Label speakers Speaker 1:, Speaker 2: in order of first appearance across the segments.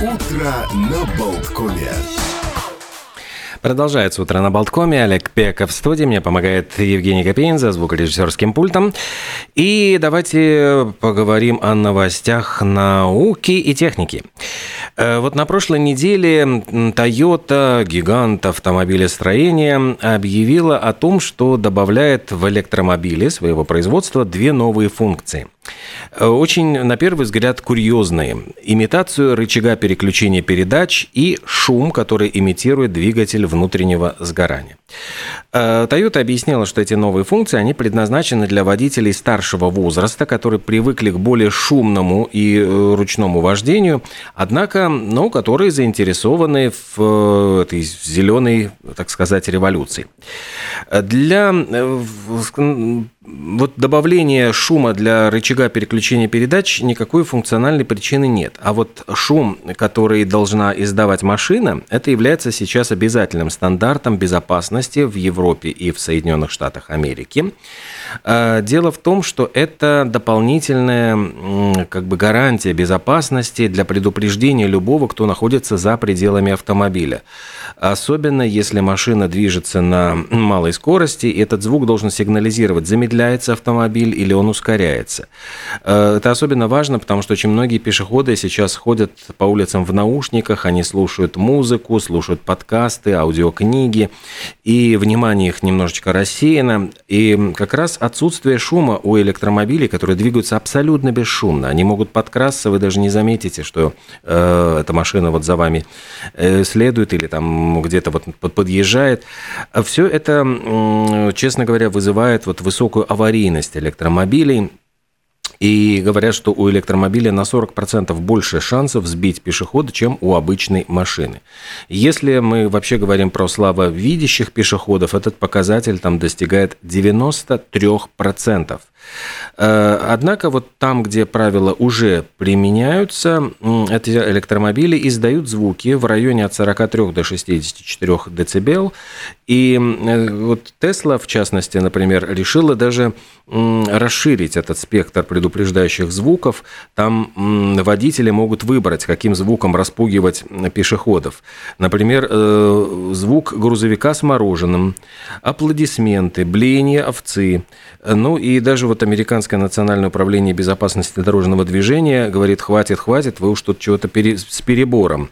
Speaker 1: Утро на Болткоме.
Speaker 2: Продолжается утро на Болткоме. Олег Пеков в студии. Мне помогает Евгений Копейн за звукорежиссерским пультом. И давайте поговорим о новостях науки и техники. Э, вот на прошлой неделе Toyota, гигант автомобилестроения, объявила о том, что добавляет в электромобили своего производства две новые функции – очень, на первый взгляд, курьезные. Имитацию рычага переключения передач и шум, который имитирует двигатель внутреннего сгорания. Э, Toyota объяснила, что эти новые функции, они предназначены для водителей старшего возраста, которые привыкли к более шумному и э, ручному вождению, однако, ну, которые заинтересованы в этой зеленой, так сказать, революции. Для вот добавление шума для рычага переключения передач никакой функциональной причины нет. А вот шум, который должна издавать машина, это является сейчас обязательным стандартом безопасности в Европе и в Соединенных Штатах Америки. А, дело в том, что это дополнительная как бы гарантия безопасности для предупреждения любого, кто находится за пределами автомобиля. Особенно если машина движется на малой скорости, и этот звук должен сигнализировать, замедляется автомобиль или он ускоряется. А, это особенно важно, потому что очень многие пешеходы сейчас ходят по улицам в наушниках, они слушают музыку, слушают подкасты, аудиокниги, и внимание их немножечко рассеяно. И как раз отсутствие шума у электромобилей, которые двигаются абсолютно бесшумно. Они могут подкрасться, вы даже не заметите, что э, эта машина вот за вами э, следует или там где-то вот подъезжает. Все это, э, честно говоря, вызывает вот высокую аварийность электромобилей. И говорят, что у электромобиля на 40% больше шансов сбить пешехода, чем у обычной машины. Если мы вообще говорим про слабовидящих пешеходов, этот показатель там достигает 93%. Э, однако вот там, где правила уже применяются, эти электромобили издают звуки в районе от 43 до 64 дБ. И э, вот Тесла, в частности, например, решила даже расширить этот спектр предупреждающих звуков. Там водители могут выбрать, каким звуком распугивать пешеходов. Например, э, звук грузовика с мороженым, аплодисменты, блеяние овцы. Ну и даже вот Американское национальное управление безопасности дорожного движения говорит, хватит, хватит, вы уж тут чего-то пере... с перебором.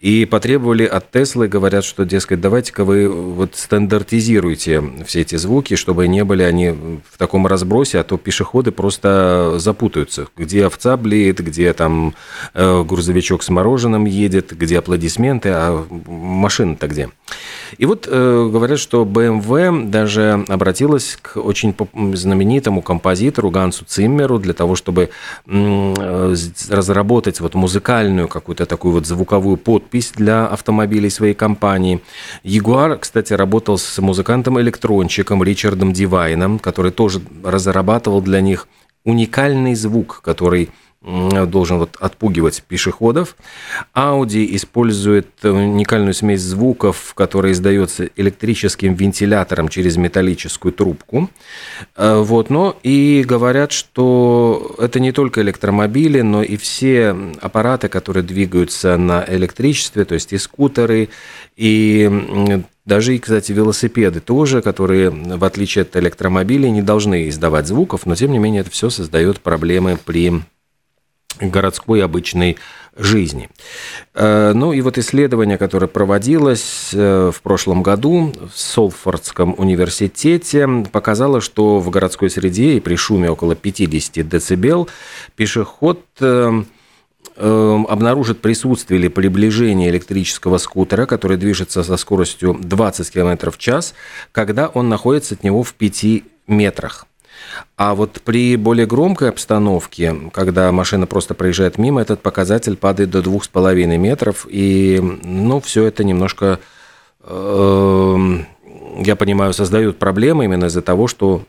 Speaker 2: И потребовали от Теслы, говорят, что, дескать, давайте-ка вы вот стандартизируйте все эти звуки, чтобы не были они в таком разбросе, а то пешеходы просто запутаются, где овца блеет, где там э, грузовичок с мороженым едет, где аплодисменты, а машина-то где. И вот э, говорят, что BMW даже обратилась к очень знаменитому композитору Гансу Циммеру для того, чтобы э, разработать вот музыкальную какую-то такую вот звуковую подпись для автомобилей своей компании. Ягуар, кстати, работал с музыкантом-электронщиком Ричардом Дивайном, который тоже разрабатывал для них уникальный звук, который должен вот отпугивать пешеходов. Audi использует уникальную смесь звуков, которая издается электрическим вентилятором через металлическую трубку. Э, вот, но и говорят, что это не только электромобили, но и все аппараты, которые двигаются на электричестве, то есть и скутеры, и даже, кстати, велосипеды тоже, которые, в отличие от электромобилей, не должны издавать звуков, но, тем не менее, это все создает проблемы при городской обычной жизни. Э, ну и вот исследование, которое проводилось э, в прошлом году в Солфордском университете, показало, что в городской среде и при шуме около 50 дБ пешеход э, обнаружит присутствие или приближение электрического скутера, который движется со скоростью 20 км в час, когда он находится от него в 5 метрах. А вот при более громкой обстановке, когда машина просто проезжает мимо, этот показатель падает до 2,5 метров. И, ну, все это немножко, э, я понимаю, создают проблемы именно из-за того, что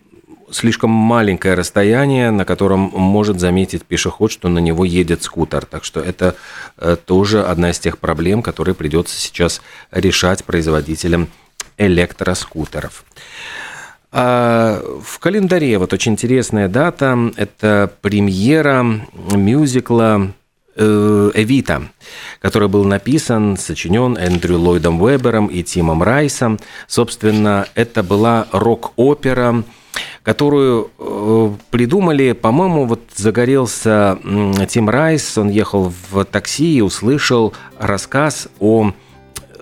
Speaker 2: слишком маленькое расстояние, на котором может заметить пешеход, что на него едет скутер. Так что это э, тоже одна из тех проблем, которые придется сейчас решать производителям электроскутеров. А в календаре вот очень интересная дата. Это премьера мюзикла «Эвита», который был написан, сочинен Эндрю Ллойдом Уэбером и Тимом Райсом. Собственно, это была рок-опера, которую э, придумали, по-моему, вот загорелся Тим Райс, он ехал в такси и услышал рассказ о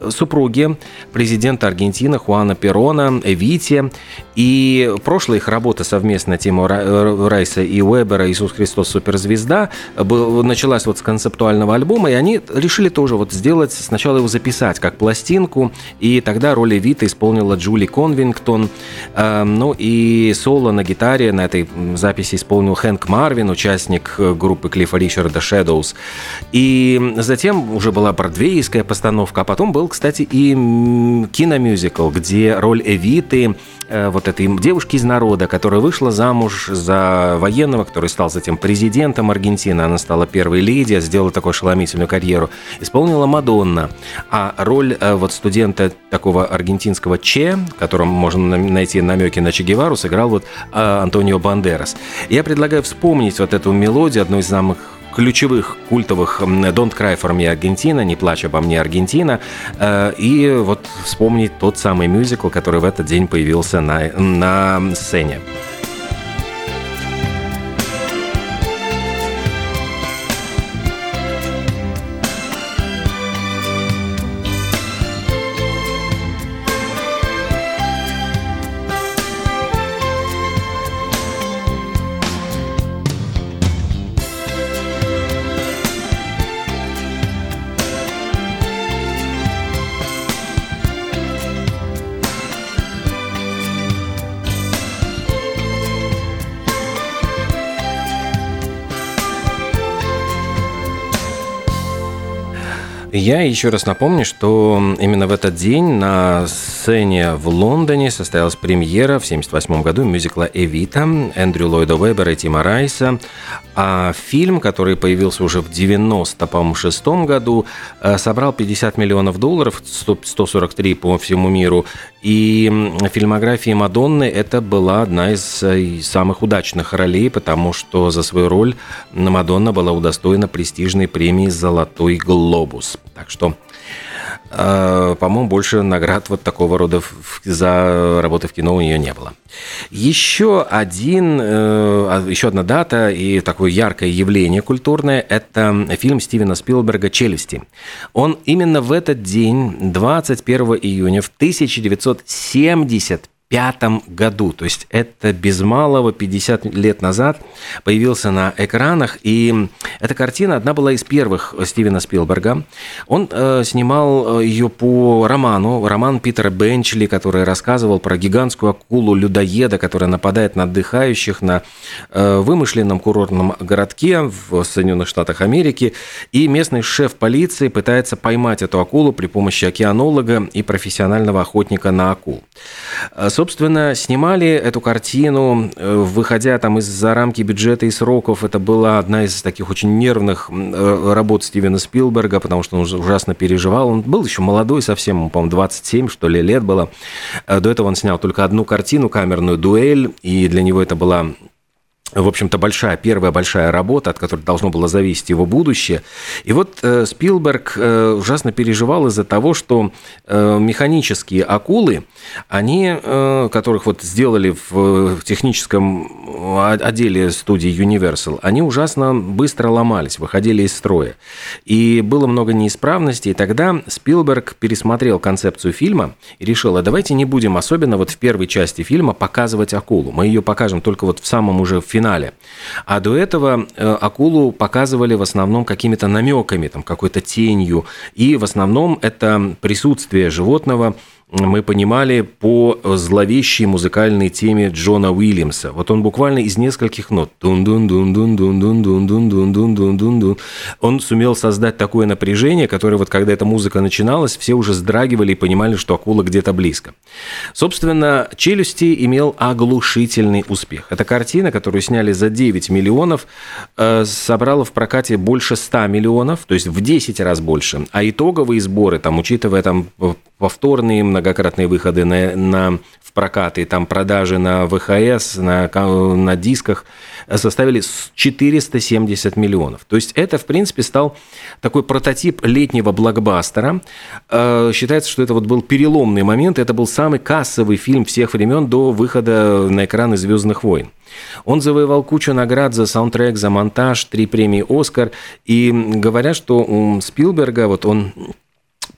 Speaker 2: супруге президента Аргентины Хуана Перона, Эвите. И прошлая их работа совместно Тима Райса и Уэбера «Иисус Христос. Суперзвезда» началась вот с концептуального альбома, и они решили тоже вот сделать, сначала его записать как пластинку, и тогда роль Эвита исполнила Джули Конвингтон, э, ну и соло на гитаре на этой записи исполнил Хэнк Марвин, участник э, группы Клиффа Ричарда Shadows. И затем уже была бродвейская постановка, а потом был кстати, и киномюзикл, где роль Эвиты, э, вот этой девушки из народа, которая вышла замуж за военного, который стал затем президентом Аргентины, она стала первой леди, сделала такую ошеломительную карьеру, исполнила Мадонна. А роль э, вот студента такого аргентинского Че, которым можно найти намеки на Че Гевару, сыграл вот э, Антонио Бандерас. Я предлагаю вспомнить вот эту мелодию, одну из самых ключевых культовых «Don't cry for me, Аргентина», «Не плачь обо мне, Аргентина», э, и вот вспомнить тот самый мюзикл, который в этот день появился на, на сцене. Я еще раз напомню, что именно в этот день на сцене в Лондоне состоялась премьера в 1978 году мюзикла «Эвита» Эндрю Ллойда Вебера и Тима Райса. А фильм, который появился уже в 96 году, э, собрал 50 миллионов долларов, 143 по всему миру. И фильмография Мадонны это была одна из э, самых удачных ролей, потому что за свою роль Мадонна была удостоена престижной премии «Золотой глобус». Так что э, по-моему, больше наград вот такого рода за работы в кино у нее не было. Еще один, э, а, еще одна дата и такое яркое явление культурное – это фильм Стивена Спилберга «Челюсти». Он именно в этот день, 21 июня в 1975 пятом году. То есть это без малого 50 лет назад появился на экранах. И эта картина одна была из первых Стивена Спилберга. Он э, снимал э, ее по роману, роман Питера Бенчли, который рассказывал про гигантскую акулу-людоеда, которая нападает на отдыхающих на э, вымышленном курортном городке в Соединенных Штатах Америки. И местный шеф полиции пытается поймать эту акулу при помощи океанолога и профессионального охотника на акул. Э, Собственно, снимали эту картину, э, выходя там из-за рамки бюджета и сроков. Это была одна из таких очень нервных э, работ Стивена Спилберга, потому что он ужасно переживал. Он был еще молодой совсем, по-моему, 27, что ли, лет было. Э, до этого он снял только одну картину, камерную дуэль, и для него это была в общем-то, большая, первая большая работа, от которой должно было зависеть его будущее. И вот э, Спилберг э, ужасно переживал из-за того, что э, механические акулы, они, э, которых вот сделали в, в техническом отделе студии Universal, они ужасно быстро ломались, выходили из строя. И было много неисправностей, и тогда Спилберг пересмотрел концепцию фильма и решил, а давайте не будем особенно вот в первой части фильма показывать акулу. Мы ее покажем только вот в самом уже финале финале. А до этого э, акулу показывали в основном какими-то намеками, там, какой-то тенью. И в основном это присутствие животного мы понимали по зловещей музыкальной теме Джона Уильямса. Вот он буквально из нескольких нот. Дун -дун -дун -дун -дун -дун -дун -дун -дун -дун -дун -дун -дун. Он сумел создать такое напряжение, которое вот когда эта музыка начиналась, все уже сдрагивали и понимали, что акула где-то близко. Собственно, «Челюсти» имел оглушительный успех. Эта картина, которую сняли за 9 миллионов, собрала в прокате больше 100 миллионов, то есть в 10 раз больше. А итоговые сборы, там, учитывая там повторные многократные выходы на, на в прокат, и там продажи на ВХС, на, на дисках составили 470 миллионов. То есть это, в принципе, стал такой прототип летнего блокбастера. Э, считается, что это вот был переломный момент, это был самый кассовый фильм всех времен до выхода на экраны «Звездных войн». Он завоевал кучу наград за саундтрек, за монтаж, три премии «Оскар». И говорят, что у Спилберга вот он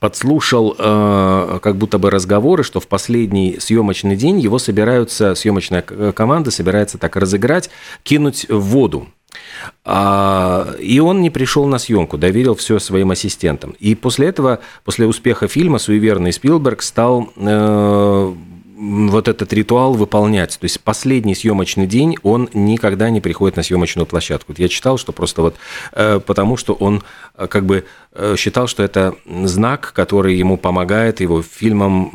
Speaker 2: подслушал э, как будто бы разговоры, что в последний съемочный день его собираются, съемочная команда собирается так разыграть, кинуть в воду. А, и он не пришел на съемку, доверил все своим ассистентам. И после этого, после успеха фильма, суеверный Спилберг стал э, вот этот ритуал выполнять. То есть последний съемочный день он никогда не приходит на съемочную площадку. Я читал, что просто вот э, потому, что он э, как бы считал, что это знак, который ему помогает его фильмом,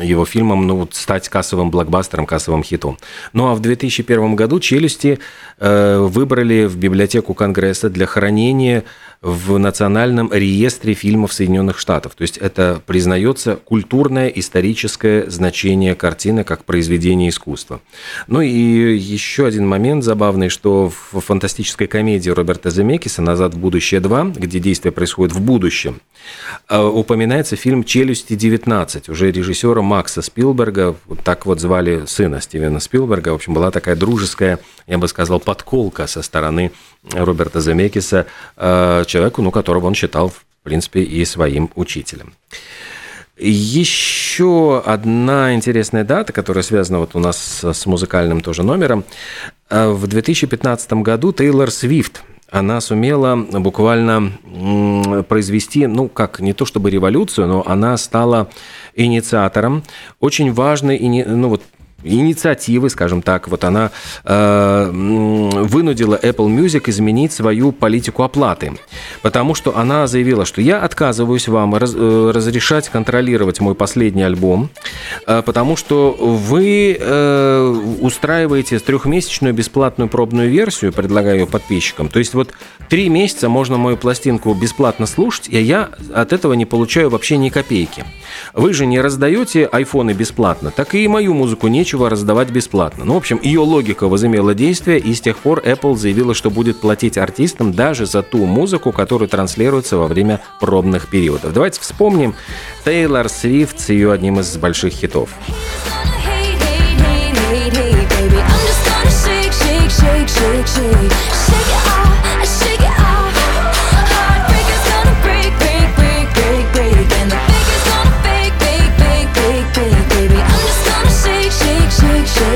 Speaker 2: э, его фильмом ну, стать кассовым блокбастером, кассовым хитом. Ну а в 2001 году «Челюсти» э, выбрали в библиотеку Конгресса для хранения в Национальном реестре фильмов Соединенных Штатов. То есть это признается культурное, историческое значение картины как произведения искусства. Ну и еще один момент забавный, что в фантастической комедии Роберта Земекиса «Назад в будущее 2», где действие происходит в будущем, э, упоминается фильм «Челюсти 19», уже режиссера Макса Спилберга, так вот звали сына Стивена Спилберга. В общем, была такая дружеская, я бы сказал, подколка со стороны Роберта Земекиса, э, человеку, ну, которого он считал, в принципе, и своим учителем. Еще одна интересная дата, которая связана вот у нас с музыкальным тоже номером. Э, в 2015 году Тейлор Свифт она сумела буквально произвести, ну как, не то чтобы революцию, но она стала инициатором очень важной, ну вот инициативы, скажем так, вот она э, вынудила Apple Music изменить свою политику оплаты, потому что она заявила, что я отказываюсь вам раз, э, разрешать контролировать мой последний альбом, э, потому что вы э, устраиваете трехмесячную бесплатную пробную версию, предлагаю ее подписчикам, то есть вот три месяца можно мою пластинку бесплатно слушать, и я от этого не получаю вообще ни копейки. Вы же не раздаете айфоны бесплатно, так и мою музыку нечего нечего раздавать бесплатно. Ну, в общем, ее логика возымела действие, и с тех пор Apple заявила, что будет платить артистам даже за ту музыку, которая транслируется во время пробных периодов. Давайте вспомним Тейлор Свифт с ее одним из больших хитов. shake, shake, shake.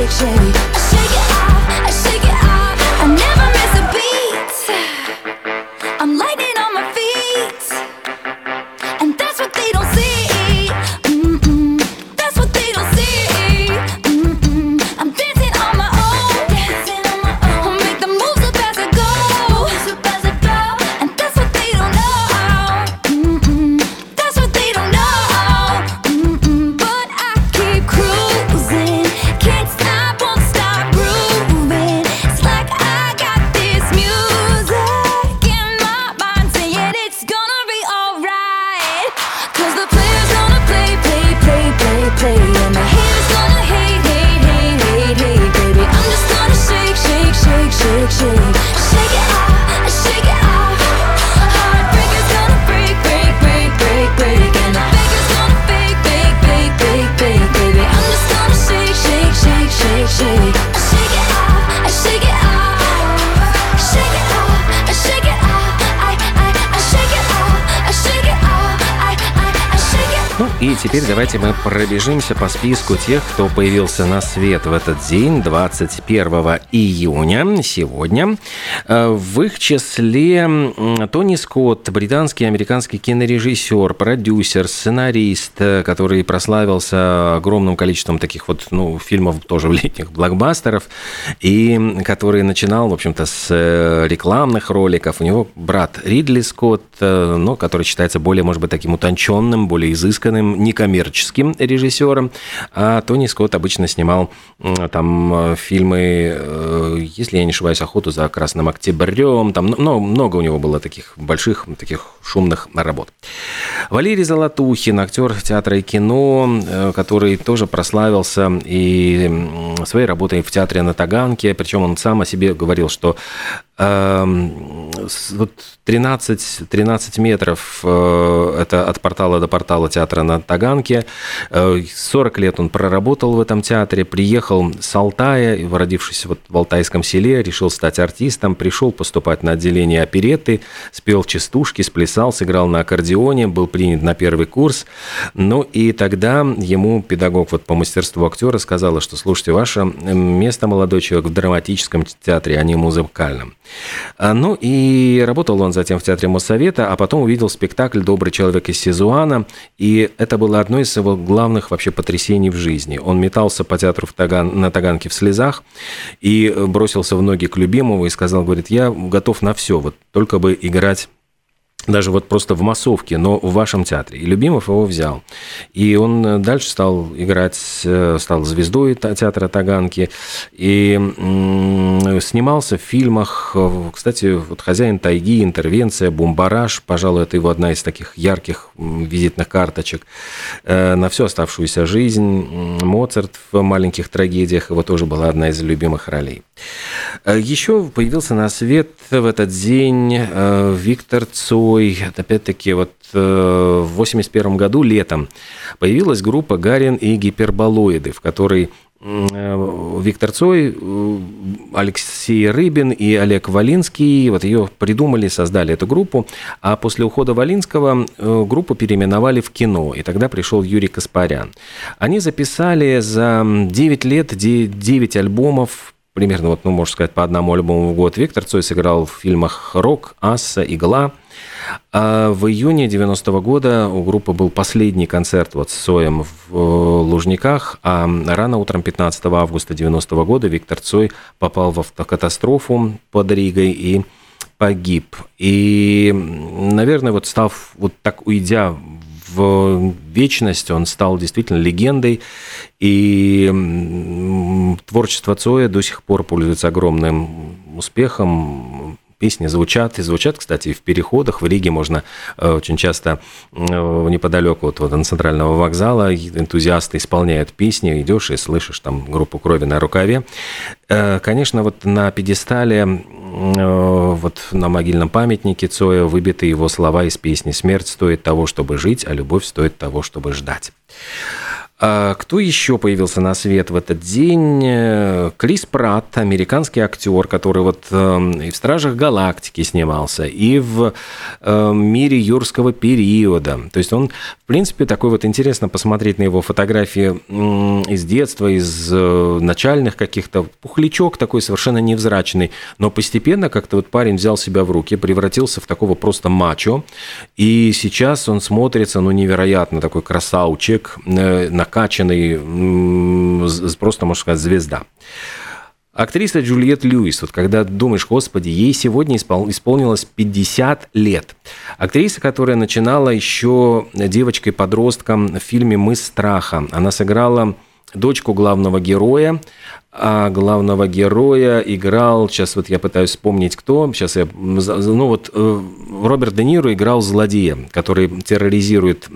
Speaker 2: И теперь давайте мы пробежимся по списку тех, кто появился на свет в этот день, 21 июня, сегодня. Э, в их числе Тони Скотт, британский американский кинорежиссер, продюсер, сценарист, э, который прославился огромным количеством таких вот ну, фильмов тоже летних блокбастеров, и который начинал, в общем-то, с э, рекламных роликов. У него брат Ридли Скотт, но который считается более, может быть, таким утонченным, более изысканным некоммерческим режиссером, а Тони Скотт обычно снимал там фильмы, если я не ошибаюсь, «Охоту за Красным Октябрем», там ну, много у него было таких больших, таких шумных работ. Валерий Золотухин, актер театра и кино, который тоже прославился и своей работой в театре на Таганке, причем он сам о себе говорил, что вот 13, 13 метров э, это от портала до портала театра на Таганке. 40 э, лет он проработал в этом театре, приехал с Алтая, родившись вот в Алтайском селе, решил стать артистом, пришел поступать на отделение опереты, спел частушки, сплясал, сыграл на аккордеоне, был принят на первый курс. Ну и тогда ему педагог вот по мастерству актера сказала, что слушайте, ваше место, молодой человек, в драматическом театре, а не музыкальном. А, ну и работал он затем в Театре Моссовета, а потом увидел спектакль «Добрый человек из Сизуана», и это было одно из его главных вообще потрясений в жизни. Он метался по театру в Таган, на Таганке в слезах и бросился в ноги к любимому и сказал, говорит, я готов на все, вот только бы играть даже вот просто в массовке, но в вашем театре. И Любимов его взял. И он э, дальше стал играть, э, стал звездой театра Таганки. И снимался в фильмах. Э, кстати, вот «Хозяин тайги», «Интервенция», «Бумбараж», пожалуй, это его одна из таких ярких визитных карточек. На всю оставшуюся жизнь. Моцарт в «Маленьких трагедиях» его тоже была одна из любимых ролей. Еще появился на свет в этот день Виктор Цой такой, опять-таки, вот э, в 81 году летом появилась группа «Гарин и гиперболоиды», в которой э, Виктор Цой, э, Алексей Рыбин и Олег Валинский. Вот ее придумали, создали эту группу, а после ухода Валинского группу переименовали в кино, и тогда пришел Юрий Каспарян. Они записали за 9 лет 9 альбомов, примерно, вот, ну, можно сказать, по одному альбому в год. Виктор Цой сыграл в фильмах «Рок», «Асса», «Игла», а в июне 90 -го года у группы был последний концерт вот с Цоем в э, Лужниках, а рано утром 15 августа 90 -го года Виктор Цой попал в автокатастрофу под Ригой и погиб. И, наверное, вот став, вот так уйдя в вечность, он стал действительно легендой, и творчество Цоя до сих пор пользуется огромным успехом песни звучат, и звучат, кстати, и в переходах. В Риге можно э, очень часто э, неподалеку от, от центрального вокзала энтузиасты исполняют песни, идешь и слышишь там группу крови на рукаве. Э, конечно, вот на пьедестале вот на могильном памятнике Цоя выбиты его слова из песни «Смерть стоит того, чтобы жить, а любовь стоит того, чтобы ждать». А кто еще появился на свет в этот день? Крис Пратт, американский актер, который вот эм, и в «Стражах Галактики» снимался, и в эм, «Мире юрского периода». То есть он, в принципе, такой вот интересно посмотреть на его фотографии из детства, из э, начальных каких-то. Пухлячок такой совершенно невзрачный. Но постепенно как-то вот парень взял себя в руки, превратился в такого просто мачо. И сейчас он смотрится, ну, невероятно такой красавчик, э, на накачанный, просто, можно сказать, звезда. Актриса Джульет Льюис, вот когда думаешь, господи, ей сегодня испол- исполнилось 50 лет. Актриса, которая начинала еще девочкой-подростком в фильме «Мы страха». Она сыграла дочку главного героя, а главного героя играл, сейчас вот я пытаюсь вспомнить, кто, сейчас я, ну вот э, Роберт Де Ниро играл злодея, который терроризирует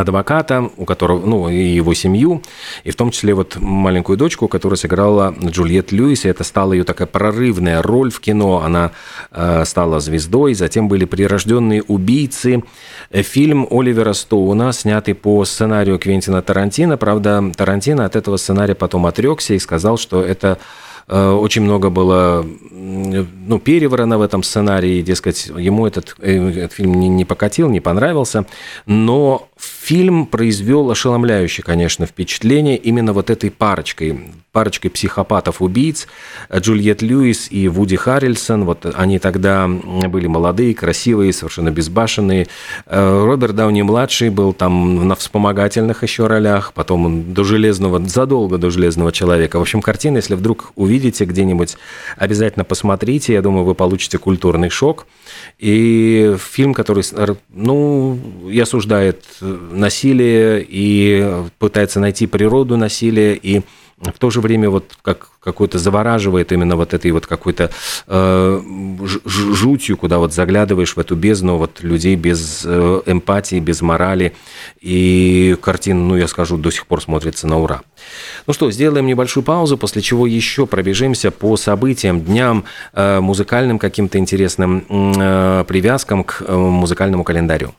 Speaker 2: адвоката, у которого, ну, и его семью, и в том числе вот маленькую дочку, которая сыграла Джульет Льюис, и это стала ее такая прорывная роль в кино, она э, стала звездой, затем были «Прирожденные убийцы», фильм Оливера Стоуна, снятый по сценарию Квентина Тарантино, правда, Тарантино от этого сценария потом отрекся и сказал, что это очень много было ну, переворона в этом сценарии, дескать, ему этот, э, этот фильм не, не покатил, не понравился, но фильм произвел ошеломляющее, конечно, впечатление именно вот этой парочкой, парочкой психопатов-убийц, Джульет Льюис и Вуди Харрельсон, вот они тогда были молодые, красивые, совершенно безбашенные. Э, Роберт Дауни-младший был там на вспомогательных еще ролях, потом до Железного, задолго до Железного Человека. В общем, картина, если вдруг увидите где-нибудь, обязательно посмотрите, я думаю, вы получите культурный шок. И фильм, который, ну, и осуждает насилие и пытается найти природу насилия и в то же время вот как какой-то завораживает именно вот этой вот какой-то э, жутью, куда вот заглядываешь в эту бездну вот людей без э, эмпатии, без морали. И картина, ну, я скажу, до сих пор смотрится на ура. Ну что, сделаем небольшую паузу, после чего еще пробежимся по событиям, дням, э, музыкальным каким-то интересным э, привязкам к музыкальному календарю.